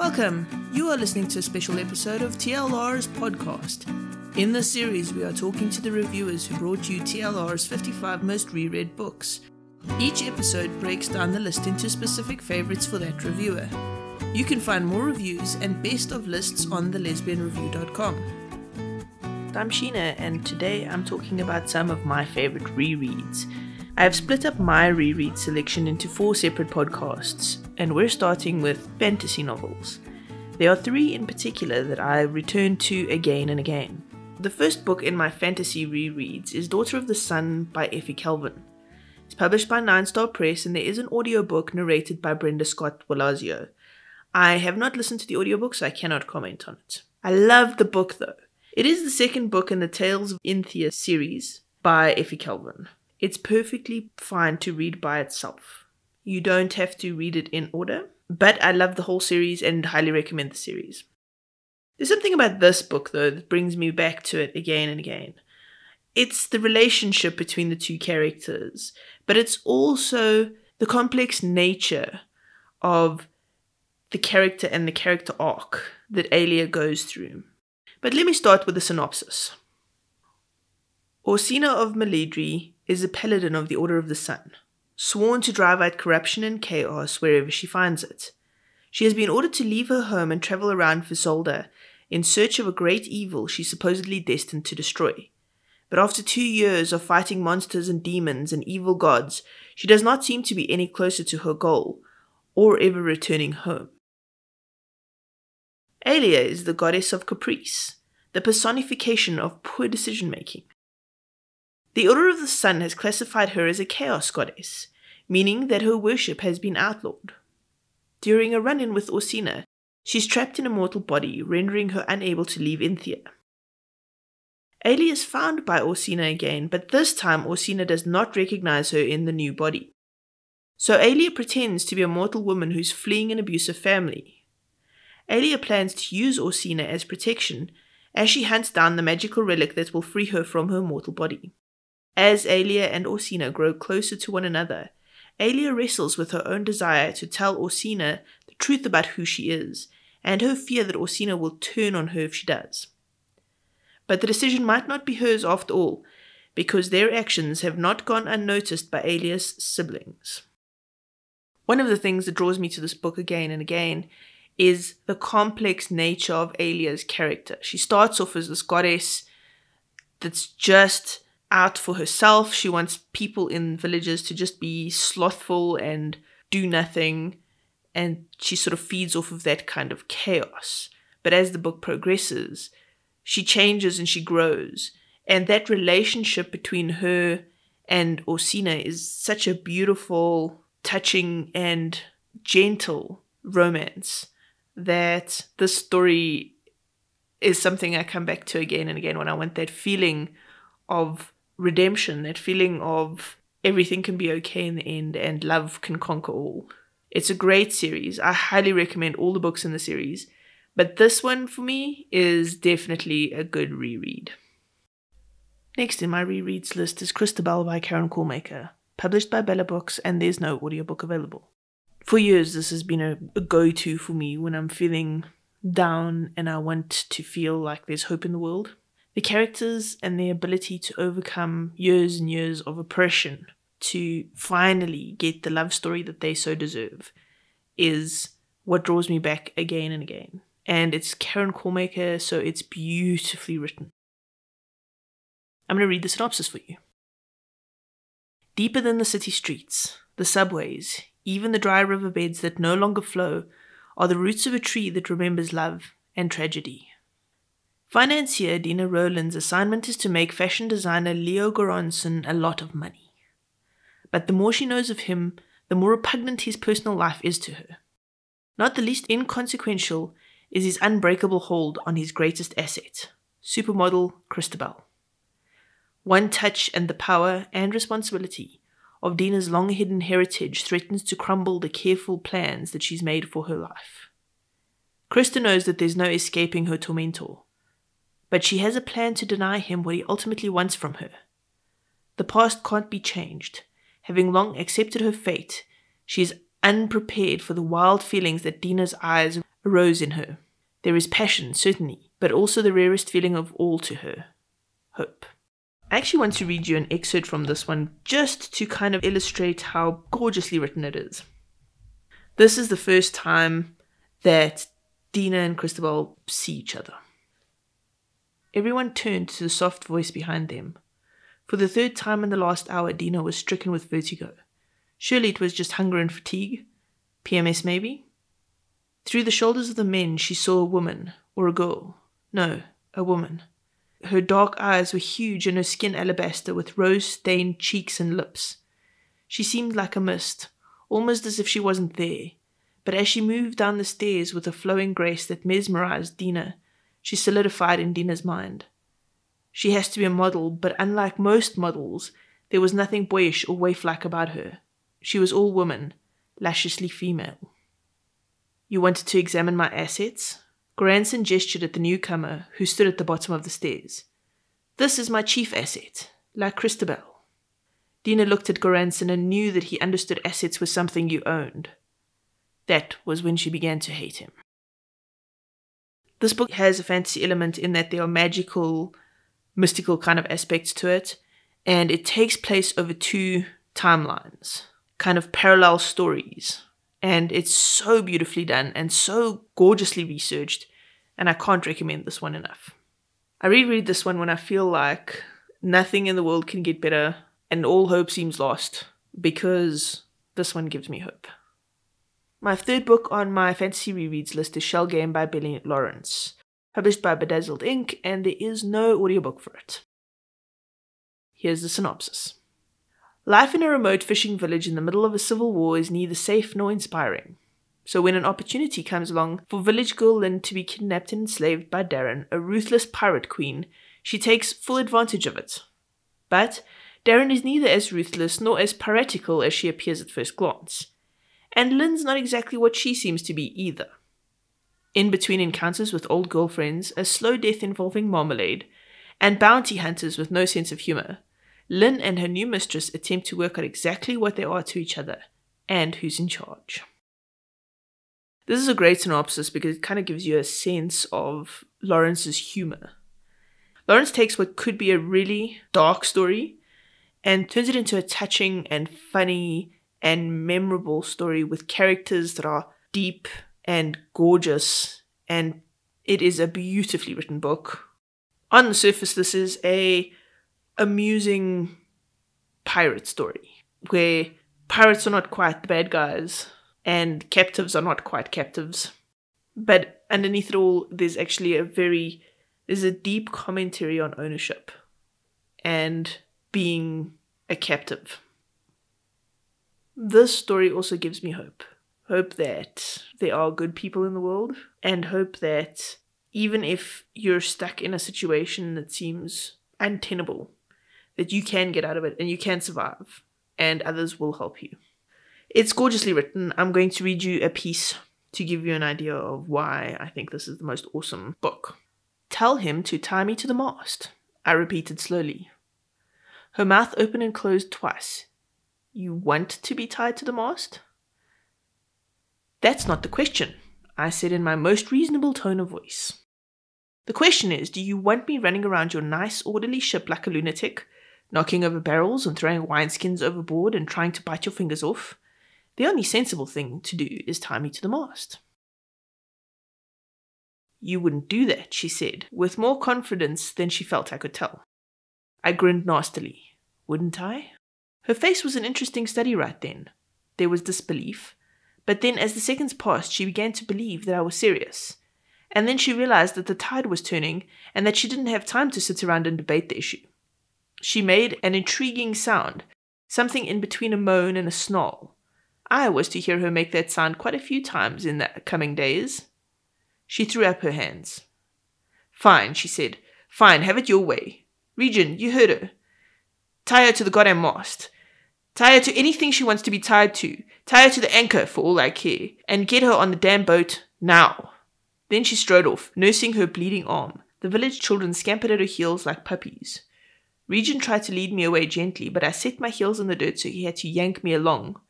Welcome. You are listening to a special episode of TLR's podcast. In this series, we are talking to the reviewers who brought you TLR's 55 most reread books. Each episode breaks down the list into specific favorites for that reviewer. You can find more reviews and best of lists on thelesbianreview.com. I'm Sheena, and today I'm talking about some of my favorite rereads. I have split up my reread selection into four separate podcasts, and we're starting with fantasy novels. There are three in particular that I return to again and again. The first book in my fantasy rereads is Daughter of the Sun by Effie Calvin. It's published by Nine Star Press, and there is an audiobook narrated by Brenda Scott Walazio. I have not listened to the audiobook, so I cannot comment on it. I love the book though. It is the second book in the Tales of Inthya series by Effie Calvin. It's perfectly fine to read by itself. You don't have to read it in order, but I love the whole series and highly recommend the series. There's something about this book, though, that brings me back to it again and again. It's the relationship between the two characters, but it's also the complex nature of the character and the character arc that Aelia goes through. But let me start with the synopsis. Orsina of Meledri is a paladin of the Order of the Sun, sworn to drive out corruption and chaos wherever she finds it. She has been ordered to leave her home and travel around for Fisolda in search of a great evil she's supposedly destined to destroy. But after two years of fighting monsters and demons and evil gods, she does not seem to be any closer to her goal, or ever returning home. Aelia is the goddess of caprice, the personification of poor decision making. The Order of the Sun has classified her as a chaos goddess, meaning that her worship has been outlawed. During a run in with Orsina, she's trapped in a mortal body, rendering her unable to leave Inthya. Aelia is found by Orsina again, but this time Orsina does not recognize her in the new body. So Aelia pretends to be a mortal woman who's fleeing an abusive family, Aelia plans to use Orsina as protection as she hunts down the magical relic that will free her from her mortal body. As Aelia and Orsina grow closer to one another, Aelia wrestles with her own desire to tell Orsina the truth about who she is, and her fear that Orsina will turn on her if she does. But the decision might not be hers after all, because their actions have not gone unnoticed by Aelia's siblings. One of the things that draws me to this book again and again is the complex nature of Aelia's character. She starts off as this goddess that's just out for herself. She wants people in villages to just be slothful and do nothing. And she sort of feeds off of that kind of chaos. But as the book progresses, she changes and she grows. And that relationship between her and Orsina is such a beautiful, touching, and gentle romance that the story is something I come back to again and again when I want that feeling of redemption, that feeling of everything can be okay in the end and love can conquer all. It's a great series. I highly recommend all the books in the series, but this one for me is definitely a good reread. Next in my rereads list is Christabel by Karin Kallmaker, published by Bella Books, and there's no audiobook available for years this has been a, a go-to for me when i'm feeling down and i want to feel like there's hope in the world the characters and their ability to overcome years and years of oppression to finally get the love story that they so deserve is what draws me back again and again. And it's Karin Kallmaker, so it's beautifully written. I'm going to read the synopsis for you. Deeper than the city streets, the subways, even the dry riverbeds that no longer flow, are the roots of a tree that remembers love and tragedy. Financier Dina Rowland's assignment is to make fashion designer Leo Goranson a lot of money. But the more she knows of him, the more repugnant his personal life is to her. Not the least inconsequential is his unbreakable hold on his greatest asset, supermodel Christabel. One touch and the power and responsibility of Dina's long hidden heritage threatens to crumble the careful plans that she's made for her life. Krista knows that there's no escaping her tormentor, but she has a plan to deny him what he ultimately wants from her. The past can't be changed. Having long accepted her fate, she is unprepared for the wild feelings that Dina's eyes arose in her. There is passion, certainly, but also the rarest feeling of all to her hope. I actually want to read you an excerpt from this one just to kind of illustrate how gorgeously written it is. This is the first time that Dina and Christabel see each other. Everyone turned to the soft voice behind them. For the third time in the last hour, Dina was stricken with vertigo. Surely it was just hunger and fatigue? PMS, maybe? Through the shoulders of the men, she saw a woman, or a girl. No, a woman. Her dark eyes were huge and her skin alabaster with rose stained cheeks and lips. She seemed like a mist, almost as if she wasn't there. But as she moved down the stairs with a flowing grace that mesmerized Dina, she solidified in Dina's mind. She has to be a model, but unlike most models, there was nothing boyish or waif like about her. She was all woman, lasciously female. You wanted to examine my assets? Goranson gestured at the newcomer, who stood at the bottom of the stairs. This is my chief asset, La Christabel. Dina looked at Goranson and knew that he understood assets was something you owned. That was when she began to hate him. This book has a fantasy element in that there are magical, mystical kind of aspects to it, and it takes place over two timelines kind of parallel stories. And it's so beautifully done and so gorgeously researched, and I can't recommend this one enough. I reread this one when I feel like nothing in the world can get better and all hope seems lost because this one gives me hope. My third book on my fantasy rereads list is Shell Game by Billy Lawrence, published by Bedazzled Ink, and there is no audiobook for it. Here's the synopsis. Life in a remote fishing village in the middle of a civil war is neither safe nor inspiring. So when an opportunity comes along for village girl Lynn to be kidnapped and enslaved by Darren, a ruthless pirate queen, she takes full advantage of it. But Darren is neither as ruthless nor as piratical as she appears at first glance. And Lynn's not exactly what she seems to be either. In between encounters with old girlfriends, a slow death involving marmalade, and bounty hunters with no sense of humor, Lynn and her new mistress attempt to work out exactly what they are to each other and who's in charge. This is a great synopsis because it kind of gives you a sense of Lawrence's humor. Lawrence takes what could be a really dark story and turns it into a touching and funny and memorable story with characters that are deep and gorgeous, and it is a beautifully written book. On the surface, this is a amusing pirate story where pirates are not quite the bad guys and captives are not quite captives. But underneath it all, there's actually a very there's a deep commentary on ownership and being a captive. This story also gives me hope. Hope that there are good people in the world, and hope that even if you're stuck in a situation that seems untenable, that you can get out of it and you can survive, and others will help you. It's gorgeously written. I'm going to read you a piece to give you an idea of why I think this is the most awesome book. Tell him to tie me to the mast, I repeated slowly. Her mouth opened and closed twice. You want to be tied to the mast? That's not the question, I said in my most reasonable tone of voice. The question is do you want me running around your nice, orderly ship like a lunatic, knocking over barrels and throwing wineskins overboard and trying to bite your fingers off? The only sensible thing to do is tie me to the mast. You wouldn't do that, she said, with more confidence than she felt I could tell. I grinned nastily. Wouldn't I? Her face was an interesting study right then. There was disbelief, but then as the seconds passed, she began to believe that I was serious. And then she realized that the tide was turning and that she didn't have time to sit around and debate the issue. She made an intriguing sound, something in between a moan and a snarl. I was to hear her make that sound quite a few times in the coming days. She threw up her hands. Fine, she said. Fine, have it your way. Regin, you heard her. Tie her to the goddamn mast. Tie her to anything she wants to be tied to. Tie her to the anchor for all I care. And get her on the damn boat now. Then she strode off, nursing her bleeding arm. The village children scampered at her heels like puppies. Regin tried to lead me away gently, but I set my heels in the dirt so he had to yank me along.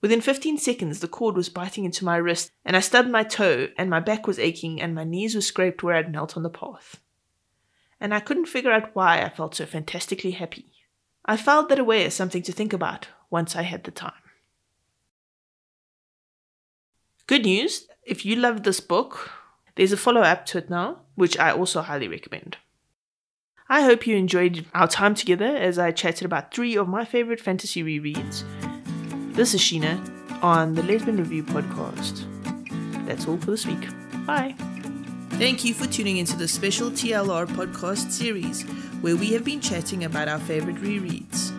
Within 15 seconds, the cord was biting into my wrist, and I stubbed my toe, and my back was aching, and my knees were scraped where I'd knelt on the path. And I couldn't figure out why I felt so fantastically happy. I filed that away as something to think about once I had the time. Good news if you loved this book, there's a follow up to it now, which I also highly recommend. I hope you enjoyed our time together as I chatted about three of my favorite fantasy rereads this is Sheena on the Lesbian Review podcast. That's all for this week. Bye. Thank you for tuning into the special TLR podcast series where we have been chatting about our favorite rereads.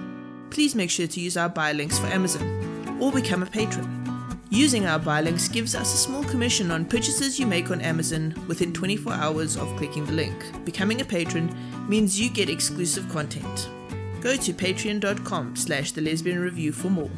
Please make sure to use our buy links for Amazon or become a patron. Using our buy links gives us a small commission on purchases you make on Amazon within 24 hours of clicking the link. Becoming a patron means you get exclusive content. Go to patreon.com slash the lesbian review for more.